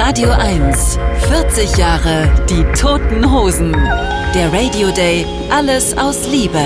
Radio 1, 40 Jahre die Toten Hosen. Der Radio Day, alles aus Liebe.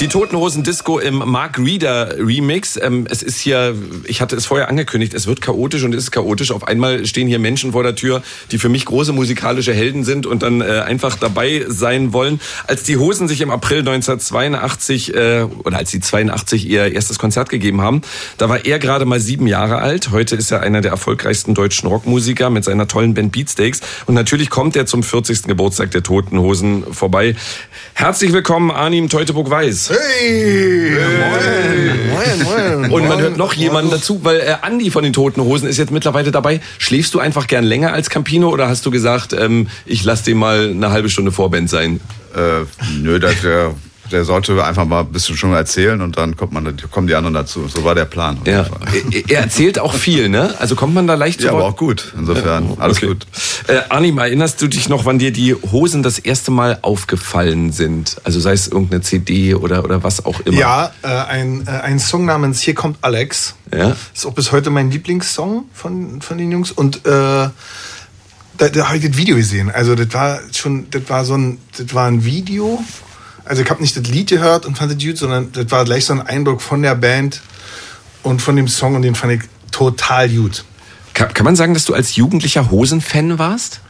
Die Toten Hosen Disco im Mark Reeder Remix. Ähm, es ist hier, ich hatte es vorher angekündigt, es wird chaotisch und es ist chaotisch. Auf einmal stehen hier Menschen vor der Tür, die für mich große musikalische Helden sind und dann äh, einfach dabei sein wollen. Als die Hosen sich im April 1982 äh, oder als sie 82 ihr erstes Konzert gegeben haben, da war er gerade mal sieben Jahre alt. Heute ist er einer der erfolgreichsten deutschen Rockmusiker mit seiner tollen Band Beatsteaks und natürlich kommt er zum 40. Geburtstag der Toten Hosen vorbei. Herzlich willkommen, Arnim Teuteburg-Weiß. Hey! Moin, moin, Und man hört noch jemanden dazu, weil äh, Andi von den Toten Hosen ist jetzt mittlerweile dabei. Schläfst du einfach gern länger als Campino oder hast du gesagt, ähm, ich lass den mal eine halbe Stunde Vorband sein? Äh, nö, der, der, der sollte einfach mal ein bisschen schon erzählen und dann kommt man, kommen die anderen dazu. So war der Plan. Ja. Er, er erzählt auch viel, ne? Also kommt man da leicht zu Ja, aber auch gut. Insofern, alles Okay. gut. Äh, Arnim, erinnerst du dich noch, wann dir die Hosen das erste Mal aufgefallen sind? Also sei es irgendeine CD oder, oder was auch immer. Ja, äh, ein, äh, ein Song namens Hier kommt Alex. Ja. Ist auch bis heute mein Lieblingssong von, von den Jungs. Und äh, da, da habe ich das Video gesehen. Also das war schon, das war so ein, das war ein Video. Also ich habe nicht das Lied gehört und fand es gut, sondern das war gleich so ein Eindruck von der Band und von dem Song und den fand ich total gut. Kann, kann man sagen, dass du als Jugendlicher Hosenfan warst?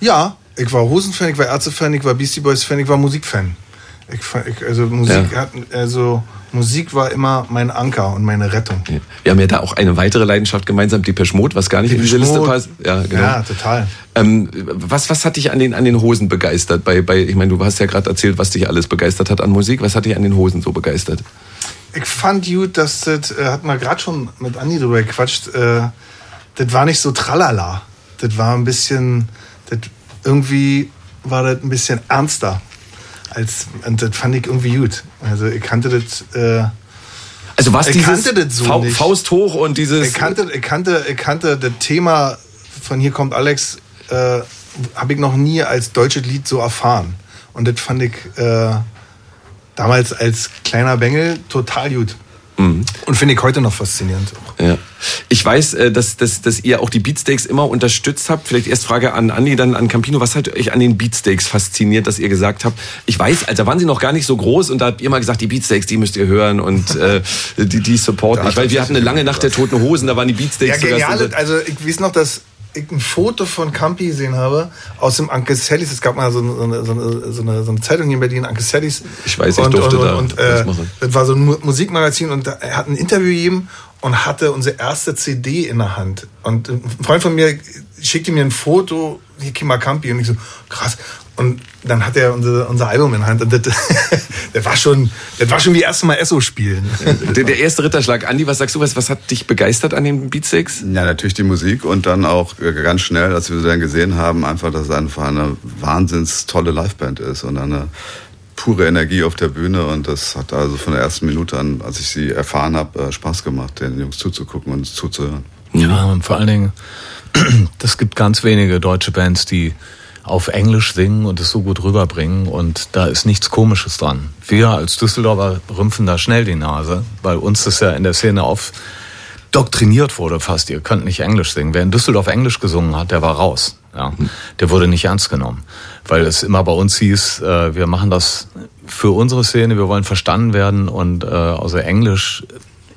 Ja, ich war Hosenfan, ich war Ärzte-Fan, ich war Beastie Boys-Fan, ich war Musikfan. Ich, also Musik Ja. hat, also Musik war immer mein Anker und meine Rettung. Wir haben ja da auch eine weitere Leidenschaft gemeinsam, die Peschmod, was gar nicht in diese Depeche Liste passt. Ja, genau. Ja, total. Ähm, was, was hat dich an den, an den Hosen begeistert? Bei, bei, ich meine, du hast ja gerade erzählt, was dich alles begeistert hat an Musik. Was hat dich an den Hosen so begeistert? Ich fand gut, dass das, äh, hat man gerade schon mit Andi drüber gequatscht, äh, das war nicht so tralala. Das war ein bisschen, das, irgendwie war das ein bisschen ernster. Als, und das fand ich irgendwie gut. Also ich kannte das, äh, Also was Ich dieses kannte das so Fa nicht. Faust hoch und dieses... ich kannte, ich kannte, ich kannte das Thema von Hier kommt Alex, äh, habe ich noch nie als deutsches Lied so erfahren. Und das fand ich äh, damals als kleiner Bengel total gut. Mhm. Und finde ich heute noch faszinierend. Ja. Ich weiß, äh, dass, dass, dass ihr auch die Beatsteaks immer unterstützt habt. Vielleicht erst Frage an Andi, dann an Campino. Was hat euch an den Beatsteaks fasziniert, dass ihr gesagt habt, ich weiß, also da waren sie noch gar nicht so groß und da habt ihr mal gesagt, die Beatsteaks, die müsst ihr hören und äh, die, die supporten. Ich weiß, wir hatten eine lange Nacht der toten Hosen, da waren die Beatsteaks Ja, genial. Also ich weiß noch, dass ich ein Foto von Campi gesehen habe aus dem Uncle Sallys. Es gab mal so eine, so eine, so eine, so eine Zeitung hier in Berlin, Uncle Sallys. Ich weiß, ich und, durfte und, da und, äh. Das war so ein Mu- Musikmagazin und er hat ein Interview gegeben und hatte unsere erste CD in der Hand. Und ein Freund von mir schickte mir ein Foto, hier Kima Campi und ich so, krass. Und dann hat er unser, unser Album in der Hand und das, das war schon, das war schon wie erste Mal Esso spielen. Der, der erste Ritterschlag. Andi, was sagst du, was, was hat dich begeistert an den Beatsteaks? Ja, natürlich die Musik und dann auch äh, ganz schnell, als wir sie dann gesehen haben, einfach, dass es einfach eine wahnsinns tolle Liveband ist und eine pure Energie auf der Bühne und das hat also von der ersten Minute an, als ich sie erfahren habe, äh, Spaß gemacht, den Jungs zuzugucken und zuzuhören. Ja, und vor allen Dingen, das gibt ganz wenige deutsche Bands, die auf Englisch singen und es so gut rüberbringen und da ist nichts Komisches dran. Wir als Düsseldorfer rümpfen da schnell die Nase, weil uns das ja in der Szene auf doktriniert wurde fast, ihr könnt nicht Englisch singen. Wer in Düsseldorf Englisch gesungen hat, der war raus. Ja, der wurde nicht ernst genommen, weil es immer bei uns hieß, äh, wir machen das für unsere Szene, wir wollen verstanden werden und äh, außer Englisch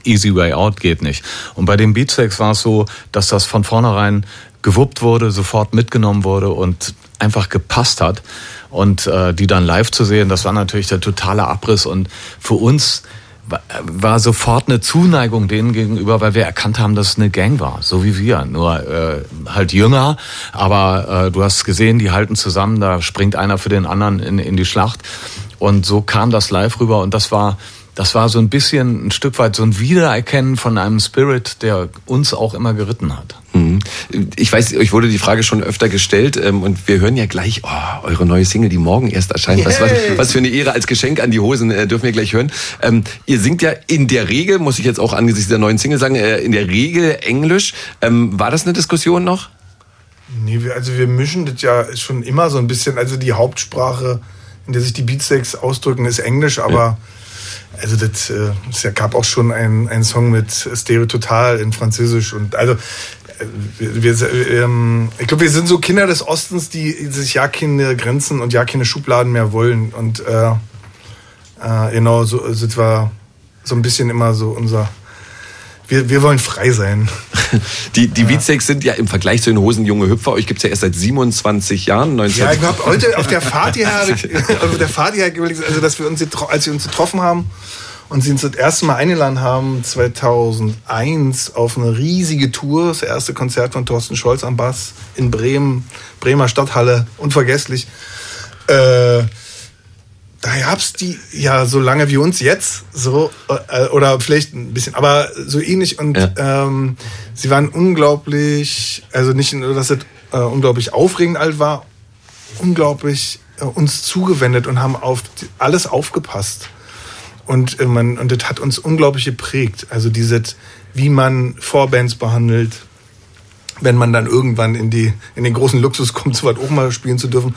Easy Way Out geht nicht. Und bei den Beatsteaks war es so, dass das von vornherein gewuppt wurde, sofort mitgenommen wurde und einfach gepasst hat. Und äh, die dann live zu sehen, das war natürlich der totale Abriss. Und für uns wa- war sofort eine Zuneigung denen gegenüber, weil wir erkannt haben, dass es eine Gang war, so wie wir. Nur äh, halt jünger, aber äh, du hast gesehen, die halten zusammen, da springt einer für den anderen in, in die Schlacht. Und so kam das live rüber und das war das war so ein bisschen ein Stück weit so ein Wiedererkennen von einem Spirit, der uns auch immer geritten hat. Mhm. Ich weiß, euch wurde die Frage schon öfter gestellt ähm, und wir hören ja gleich oh, eure neue Single, die morgen erst erscheint. Was, was, was für eine Ehre als Geschenk an die Hosen äh, dürfen wir gleich hören. Ähm, ihr singt ja in der Regel, muss ich jetzt auch angesichts der neuen Single sagen, äh, in der Regel Englisch. Ähm, war das eine Diskussion noch? Nee, wir, also wir mischen das ja schon immer so ein bisschen. Also die Hauptsprache in der sich die Beatsteaks ausdrücken, ist Englisch, aber also das, äh, es gab auch schon einen Song mit Stereo Total in Französisch und also wir, wir, ähm, ich glaube, wir sind so Kinder des Ostens, die sich ja keine Grenzen und ja keine Schubladen mehr wollen. Und äh, äh, genau, so sind wir so ein bisschen immer so unser. Wir, wir wollen frei sein. Die, die ja. Beatsteaks sind ja im Vergleich zu den Hosen junge Hüpfer. Euch gibt es ja erst seit 27 Jahren. 19 ja, ich habe heute auf der Fahrt hierher, auf der Fahrt hierher also dass wir uns, als wir uns getroffen haben, und sie uns das erste Mal eingeladen haben, 2001, auf eine riesige Tour. Das erste Konzert von Thorsten Scholz am Bass in Bremen, Bremer Stadthalle, unvergesslich. Äh, da gab's die ja so lange wie uns jetzt, so äh, oder vielleicht ein bisschen, aber so ähnlich. Und ja. ähm, sie waren unglaublich, also nicht nur, dass es äh, unglaublich aufregend alt war, unglaublich äh, uns zugewendet und haben auf alles aufgepasst. Und, äh, man, und das hat uns unglaublich geprägt. Also dieses, wie man Vorbands behandelt, wenn man dann irgendwann in, die, in den großen Luxus kommt, so weit auch mal spielen zu dürfen,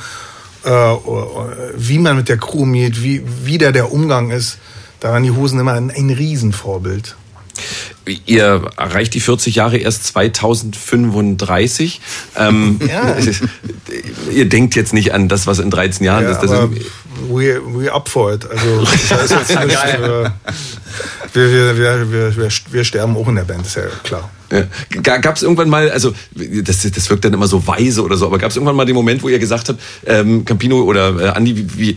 wie man mit der Crew umgeht, wie, wie da der Umgang ist. Da waren die Hosen immer ein, ein Riesenvorbild. Ihr erreicht die 40 Jahre erst 2035. Ähm, ja. ihr denkt jetzt nicht an das, was in 13 Jahren ja, ist. Das we, we up for it. Also das heißt jetzt nicht, äh, wir, wir, wir, wir, wir sterben auch in der Band, ist ja klar. Ja. Gab es irgendwann mal, also das, das wirkt dann immer so weise oder so, aber gab es irgendwann mal den Moment, wo ihr gesagt habt, ähm, Campino oder äh, Andi, wie, wie,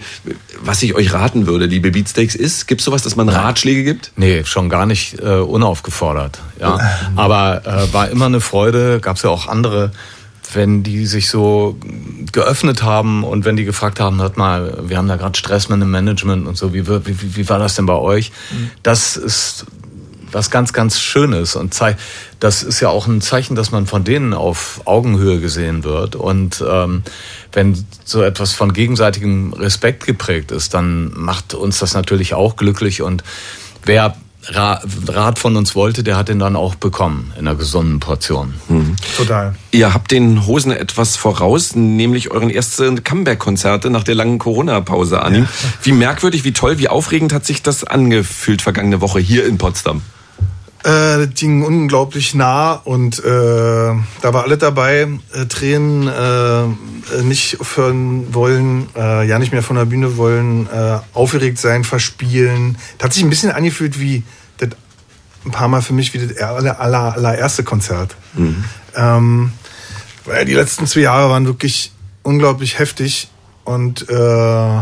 was ich euch raten würde, liebe Beatsteaks, ist? Gibt es sowas, dass man Ratschläge gibt? Nee, schon gar nicht äh, unaufgefordert. Ja. aber äh, war immer eine Freude, gab es ja auch andere wenn die sich so geöffnet haben und wenn die gefragt haben, hört mal, wir haben da gerade Stress mit dem Management und so, wie, wie, wie war das denn bei euch? Mhm. Das ist was ganz, ganz Schönes und zeigt, das ist ja auch ein Zeichen, dass man von denen auf Augenhöhe gesehen wird und ähm, wenn so etwas von gegenseitigem Respekt geprägt ist, dann macht uns das natürlich auch glücklich und wer Rat von uns wollte, der hat den dann auch bekommen in einer gesunden Portion. Mhm. Total. Ihr habt den Hosen etwas voraus, nämlich euren ersten Comeback-Konzerte nach der langen Corona-Pause an. Ja. Wie merkwürdig, wie toll, wie aufregend hat sich das angefühlt vergangene Woche hier in Potsdam? Äh, das ging unglaublich nah und äh, da war alles dabei. Äh, Tränen, äh, nicht aufhören wollen, äh, ja nicht mehr von der Bühne wollen, äh, aufgeregt sein, verspielen. Das hat sich ein bisschen angefühlt wie das ein paar Mal für mich wie das aller, aller, allererste Konzert. Mhm. Ähm, weil die letzten zwei Jahre waren wirklich unglaublich heftig und äh,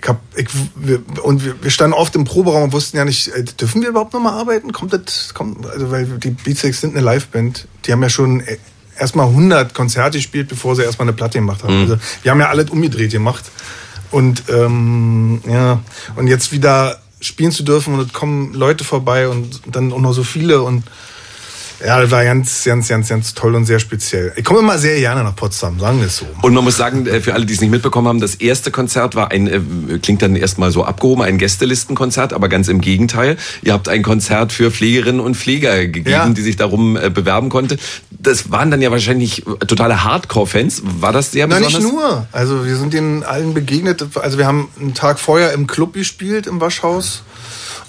ich hab, ich, wir, und wir, wir standen oft im Proberaum und wussten ja nicht, äh, dürfen wir überhaupt nochmal arbeiten? Kommt das, kommt, also weil die Beatsex sind eine Liveband, die haben ja schon äh, erstmal 100 Konzerte gespielt, bevor sie erstmal eine Platte gemacht haben. Mhm. Also wir haben ja alles umgedreht gemacht. Und ähm, ja, und jetzt wieder spielen zu dürfen und es kommen Leute vorbei und dann auch noch so viele und ja, das war ganz, ganz, ganz, ganz toll und sehr speziell. Ich komme immer sehr gerne nach Potsdam, sagen wir es so. Und man muss sagen, äh, für alle, die es nicht mitbekommen haben, das erste Konzert war ein, äh, klingt dann erstmal so abgehoben, ein Gästelistenkonzert, aber ganz im Gegenteil. Ihr habt ein Konzert für Pflegerinnen und Pfleger gegeben, ja. die sich darum äh, bewerben konnte. Das waren dann ja wahrscheinlich totale Hardcore-Fans. War das sehr besonders? Nein, nicht nur. Also wir sind denen allen begegnet. Also wir haben einen Tag vorher im Club gespielt, im Waschhaus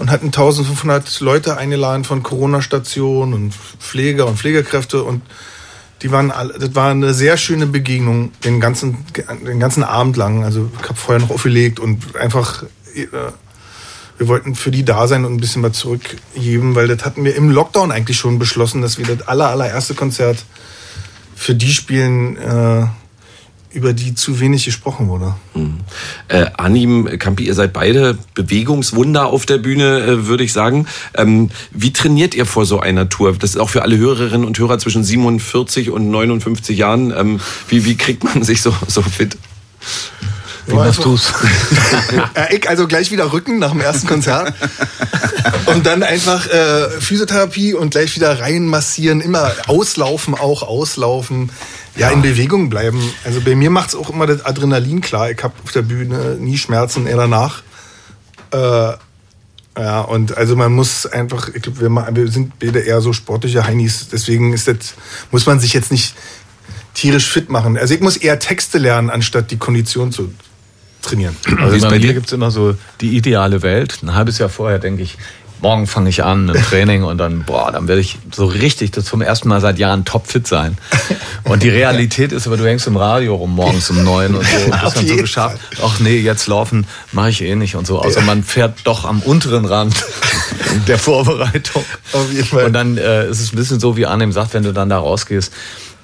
und hatten 1500 Leute eingeladen von Corona-Stationen und Pfleger und Pflegekräfte und die waren alle, das war eine sehr schöne Begegnung den ganzen, den ganzen Abend lang. Also ich habe vorher noch aufgelegt und einfach, äh, wir wollten für die da sein und ein bisschen was zurückgeben, weil das hatten wir im Lockdown eigentlich schon beschlossen, dass wir das aller, allererste Konzert für die spielen, äh, über die zu wenig gesprochen wurde. Mhm. Äh, Anim, Campi, ihr seid beide Bewegungswunder auf der Bühne, äh, würde ich sagen. Ähm, wie trainiert ihr vor so einer Tour? Das ist auch für alle Hörerinnen und Hörer zwischen 47 und 59 Jahren. Ähm, wie, wie kriegt man sich so, so fit? Wie machst du's? äh, ich also gleich wieder Rücken nach dem ersten Konzert. und dann einfach äh, Physiotherapie und gleich wieder reinmassieren. Immer auslaufen, auch auslaufen ja, in Bewegung bleiben. Also bei mir macht es auch immer das Adrenalin klar. Ich habe auf der Bühne nie Schmerzen, eher danach. Äh, ja, und also man muss einfach, ich glaube, wir, wir, sind beide eher so sportliche Heinis, deswegen ist das, muss man sich jetzt nicht tierisch fit machen. Also ich muss eher Texte lernen, anstatt die Kondition zu trainieren. Also bei mir gibt es immer so die ideale Welt. Ein halbes Jahr vorher denke ich, morgen fange ich an im Training und dann, boah, dann werde ich so richtig das zum ersten Mal seit Jahren topfit sein. Und die Realität ist aber, du hängst im Radio rum morgens um neun und so bist dann so geschafft, ach nee, jetzt laufen mache ich eh nicht und so. Also man fährt doch am unteren Rand der Vorbereitung. Auf jeden Fall. Und dann äh, ist es ein bisschen so, wie Arnim sagt, wenn du dann da rausgehst,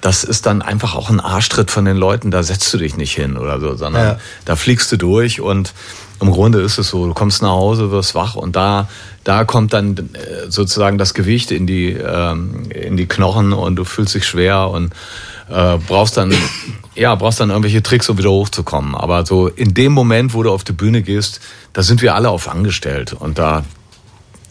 das ist dann einfach auch ein Arschtritt von den Leuten, da setzt du dich nicht hin oder so, sondern Ja. da fliegst du durch und im Grunde ist es so, du kommst nach Hause, wirst wach und da, da kommt dann äh, sozusagen das Gewicht in die, ähm, in die Knochen und du fühlst dich schwer und äh, brauchst dann, ja, brauchst dann irgendwelche Tricks, um wieder hochzukommen. Aber so in dem Moment, wo du auf die Bühne gehst, da sind wir alle auf angestellt und da,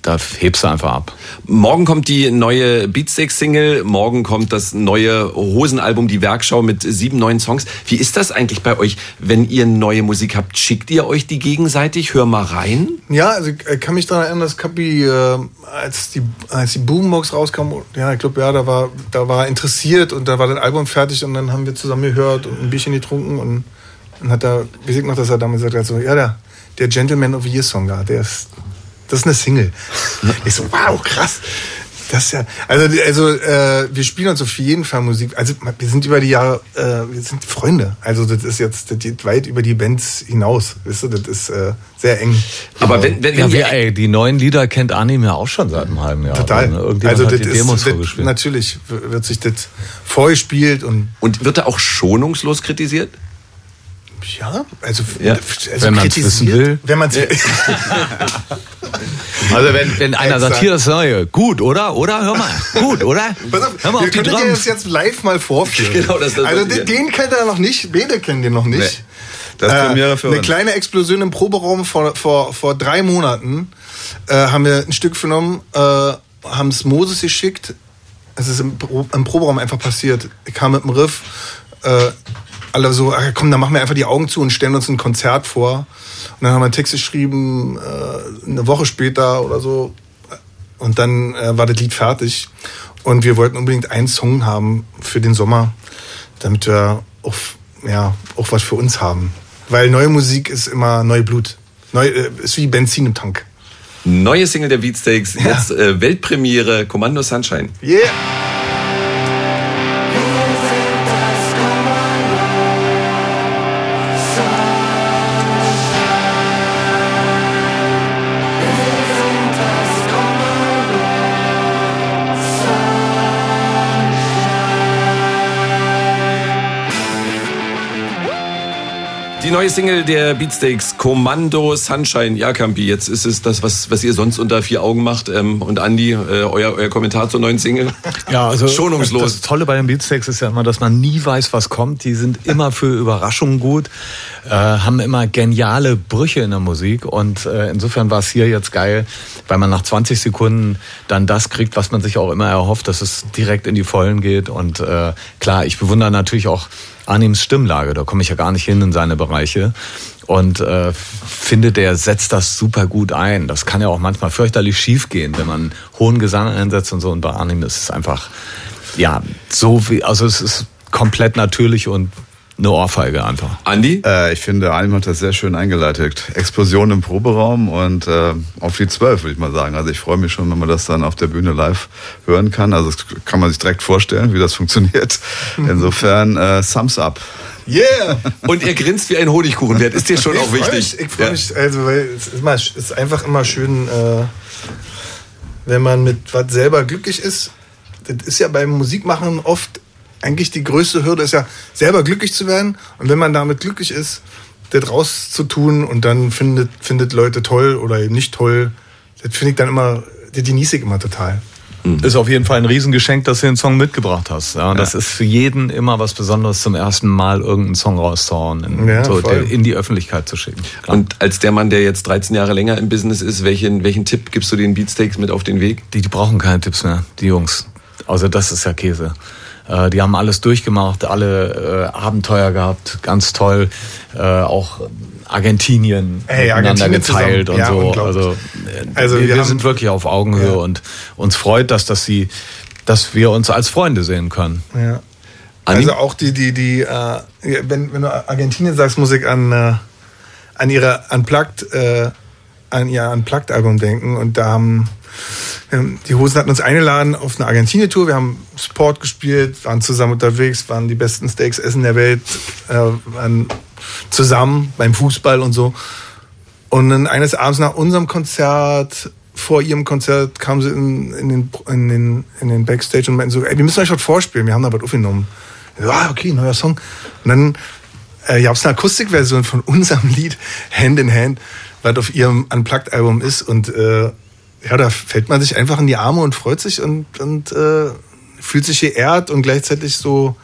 da hebst du einfach ab. Morgen kommt die neue Beatsteaks-Single, morgen kommt das neue Hosenalbum, die Werkschau mit sieben neuen Songs. Wie ist das eigentlich bei euch, wenn ihr neue Musik habt? Schickt ihr euch die gegenseitig? Hör mal rein. Ja, also ich äh, kann mich daran erinnern, dass Kapi, äh, als die, als die Boombox rauskam, ja, ich glaube, ja, da war, da war er interessiert und da war das Album fertig und dann haben wir zusammen gehört und ein Bierchen getrunken und dann hat er, wie ich noch, dass er damals gesagt hat, so, ja, der, der Gentleman of the Year Song da, der ist, das ist eine Single. ich so, wow, krass. Das ist ja, also, also äh, wir spielen uns auf jeden Fall Musik. Also wir sind über die Jahre, äh, wir sind Freunde. Also das ist jetzt, das geht weit über die Bands hinaus. Weißt du, das ist äh, sehr eng. Aber wenn, wenn, Ja, wenn wir, ihr, ey, die neuen Lieder kennt Anim ja auch schon seit einem halben Jahr. Total. Ne? Irgendjemand Also hat das die ist, Demos das, vorgespielt. natürlich wird sich das vorgespielt und und wird da auch schonungslos kritisiert? ja, also, Ja. also Wenn man's kritisiert, wissen will. Wenn man es Also wenn, wenn einer sagt, hier das Neue, gut, oder? Oder? Hör mal, gut, oder? Pass auf, Hör mal wir auf die können dir das jetzt live mal vorführen. Genau, das- das- also den, den kennt er noch nicht, beide kennen den noch nicht. Nee. Das ist Premiere für Eine uns. kleine Explosion im Proberaum vor, vor, vor drei Monaten äh, haben wir ein Stück vernommen, äh, haben es Moses geschickt. Es ist im, Pro- im Proberaum einfach passiert. Ich kam mit dem Riff, äh, alle so, ah, komm, dann machen wir einfach die Augen zu und stellen uns ein Konzert vor. Und dann haben wir einen Text geschrieben, äh, eine Woche später oder so. Und dann äh, war das Lied fertig. Und wir wollten unbedingt einen Song haben für den Sommer, damit wir auch, ja, auch was für uns haben. Weil neue Musik ist immer neu Blut. Neu, äh, ist wie Benzin im Tank. Neue Single der Beatsteaks, jetzt äh, Weltpremiere, Kommando Sunshine. Yeah! Die neue Single der Beatsteaks, Kommando Sunshine. Ja, Campi, jetzt ist es das, was, was ihr sonst unter vier Augen macht. Ähm, und Andi, äh, euer, euer Kommentar zur neuen Single. Ja, also Schonungslos. Das Tolle bei den Beatsteaks ist ja immer, dass man nie weiß, was kommt. Die sind immer für Überraschungen gut, äh, haben immer geniale Brüche in der Musik und äh, insofern war es hier jetzt geil, weil man nach 20 Sekunden dann das kriegt, was man sich auch immer erhofft, dass es direkt in die Vollen geht und äh, klar, ich bewundere natürlich auch Anims Stimmlage, da komme ich ja gar nicht hin in seine Bereiche und äh, finde, der setzt das super gut ein. Das kann ja auch manchmal fürchterlich schief gehen, wenn man hohen Gesang einsetzt und so. Und bei Anim ist es einfach, ja, so wie, also es ist komplett natürlich und eine Ohrfeige einfach. Andi? Äh, ich finde, Anim hat das sehr schön eingeleitet. Explosion im Proberaum und äh, auf die zwölf, würde ich mal sagen. Also ich freue mich schon, wenn man das dann auf der Bühne live hören kann. Also das kann man sich direkt vorstellen, wie das funktioniert. Insofern, äh, Thumbs up. Yeah! Und er grinst wie ein Honigkuchenwert. Ist dir schon ich auch wichtig? Mich, ich freue Ja. mich, also weil es ist, immer, es ist einfach immer schön, äh, wenn man mit was selber glücklich ist. Das ist ja beim Musikmachen oft eigentlich die größte Hürde, ist ja selber glücklich zu werden. Und wenn man damit glücklich ist, das rauszutun und dann findet, findet Leute toll oder eben nicht toll, das finde ich dann immer, das genieße ich immer total. Ist auf jeden Fall ein Riesengeschenk, dass du den Song mitgebracht hast. Ja, und Das ist für jeden immer was Besonderes, zum ersten Mal irgendeinen Song rauszuhauen, in, Ja, so, in die Öffentlichkeit zu schicken. Klar. Und als der Mann, der jetzt 13 Jahre länger im Business ist, welchen, welchen Tipp gibst du den Beatsteaks mit auf den Weg? Die, die brauchen keine Tipps mehr, die Jungs. Also das ist ja Käse. Äh, die haben alles durchgemacht, alle äh, Abenteuer gehabt, ganz toll. Äh, auch Argentinien Ey, miteinander Argentinien geteilt zusammen. Ja, und so. unglaublich. Also, Also wir, wir sind wirklich auf Augenhöhe Ja. und uns freut das, dass sie, dass wir uns als Freunde sehen können. Ja. Also auch die, die, die, äh, wenn, wenn du Argentinien sagst, muss ich an, äh, an ihre Unplugged, äh, an ihr Unplugged-Album denken und da haben die Hosen hatten uns eingeladen auf eine Argentinien-Tour. Wir haben Sport gespielt, waren zusammen unterwegs, waren die besten Steaks essen der Welt, äh, waren zusammen beim Fußball und so. Und dann eines Abends nach unserem Konzert, vor ihrem Konzert, kamen sie in, in, den, in, den, in den Backstage und meinten so, ey, wir müssen euch was vorspielen, wir haben da was aufgenommen. Ja, ah, okay, neuer Song. Und dann äh, gab es eine Akustikversion von unserem Lied Hand in Hand, was auf ihrem Unplugged-Album ist. Und äh, ja, da fällt man sich einfach in die Arme und freut sich und, und äh, fühlt sich geehrt und gleichzeitig so,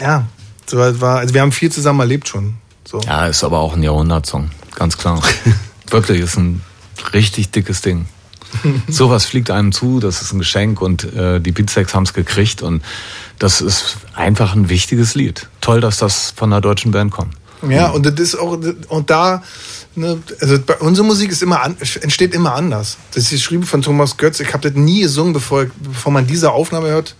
ja, so war, also wir haben viel zusammen erlebt schon. So. Ja, ist aber auch ein Jahrhundertsong, ganz klar. Wirklich, ist ein richtig dickes Ding. Sowas fliegt einem zu, das ist ein Geschenk und äh, die Beatsex haben es gekriegt und das ist einfach ein wichtiges Lied. Toll, dass das von einer deutschen Band kommt. Ja, und das ist auch, und da, ne, also bei, unsere Musik ist immer an, entsteht immer anders. Das ist geschrieben von Thomas Götz. Ich habe das nie gesungen, bevor, bevor man diese Aufnahme hört.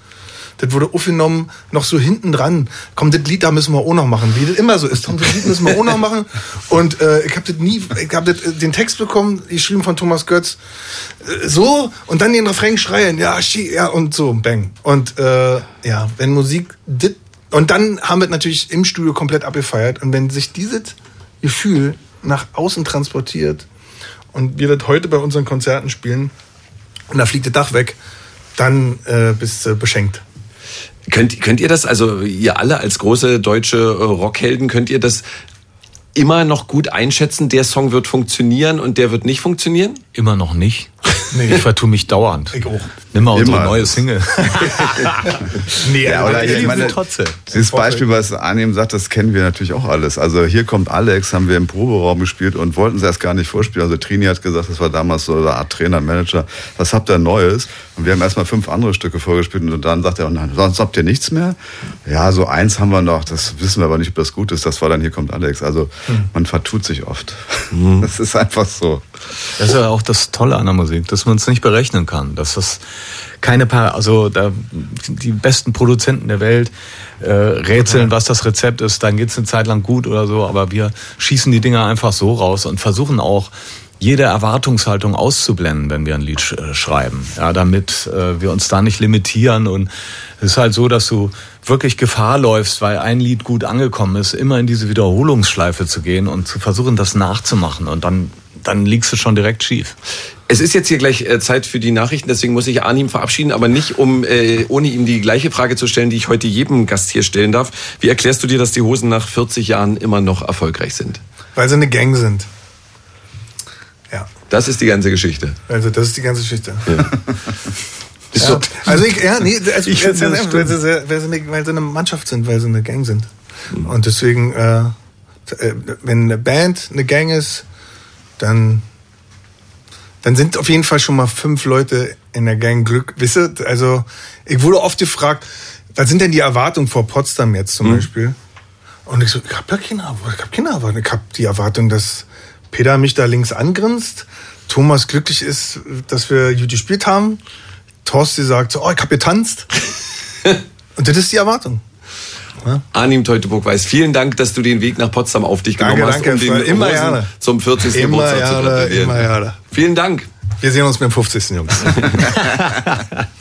Das wurde aufgenommen, noch so hinten dran. Komm, das Lied da müssen wir auch noch machen. Wie das immer so ist. Komm, das Lied müssen wir auch noch machen. Und äh, ich habe das nie, ich habe äh, den Text bekommen, geschrieben von Thomas Götz. Äh, so, und dann den Refrain schreien. Ja, schi, ja, und so, bang. Und äh, ja, wenn Musik dit, und dann haben wir natürlich im Studio komplett abgefeiert. Und wenn sich dieses Gefühl nach außen transportiert und wir das heute bei unseren Konzerten spielen und da fliegt das Dach weg, dann äh, bist du beschenkt. Könnt, könnt ihr das, also ihr alle als große deutsche äh, Rockhelden, könnt ihr das immer noch gut einschätzen, der Song wird funktionieren und der wird nicht funktionieren? Immer noch nicht. Nee. Ich vertue mich dauernd. Ich auch. Nimm mal unsere neue Single. nee, ja, oder ich meine, trotzdem. Dieses Beispiel, was Arnim sagt, das kennen wir natürlich auch alles. Also hier kommt Alex, haben wir im Proberaum gespielt und wollten es erst gar nicht vorspielen. Also Trini hat gesagt, das war damals so eine Art Trainer, Manager, was habt ihr Neues? Und wir haben erstmal fünf andere Stücke vorgespielt und dann sagt er, nein, sonst habt ihr nichts mehr? Ja, so eins haben wir noch, das wissen wir aber nicht, ob das gut ist. Das war dann, hier kommt Alex. Also hm. man vertut sich oft. Hm. Das ist einfach so. Das ist ja auch das Tolle an der Musik, dass man es nicht berechnen kann. Dass das keine paar, also da, die besten Produzenten der Welt äh, rätseln, was das Rezept ist, dann geht's eine Zeit lang gut oder so, aber wir schießen die Dinger einfach so raus und versuchen auch jede Erwartungshaltung auszublenden, wenn wir ein Lied sch äh, schreiben, ja, damit äh, wir uns da nicht limitieren und es ist halt so, dass du wirklich Gefahr läufst, weil ein Lied gut angekommen ist, immer in diese Wiederholungsschleife zu gehen und zu versuchen, das nachzumachen und dann dann liegst du schon direkt schief. Es ist jetzt hier gleich äh, Zeit für die Nachrichten, deswegen muss ich Arnim verabschieden, aber nicht um äh, ohne ihm die gleiche Frage zu stellen, die ich heute jedem Gast hier stellen darf. Wie erklärst du dir, dass die Hosen nach 40 Jahren immer noch erfolgreich sind? Weil sie eine Gang sind. Ja. Das ist die ganze Geschichte. Also das ist die ganze Geschichte. Ja. Ja. So. Also ich, ja, nee, also ich weil, sie, weil, sie, weil, sie eine, weil sie eine Mannschaft sind, weil sie eine Gang sind. Mhm. Und deswegen, äh, äh, wenn eine Band eine Gang ist, dann, dann sind auf jeden Fall schon mal fünf Leute in der Gang Glück. Wisst also ich wurde oft gefragt, was sind denn die Erwartungen vor Potsdam jetzt zum mhm. Beispiel? Und ich so, ich habe ja keine Erwartung. Ich habe keine Erwartung. Ich habe die Erwartung, dass Peter mich da links angrinst, Thomas glücklich ist, dass wir gut gespielt haben, Thorsti sagt so, oh, ich habe getanzt. Und das ist die Erwartung. Ja? Arnim Teutoburg-Weiß, vielen Dank, dass du den Weg nach Potsdam auf dich genommen danke, hast, danke, um den immer gerne. zum 40. Immer Geburtstag gerne, zu gratulieren. Immer gerne. Vielen Dank. Wir sehen uns beim 50. Jungs.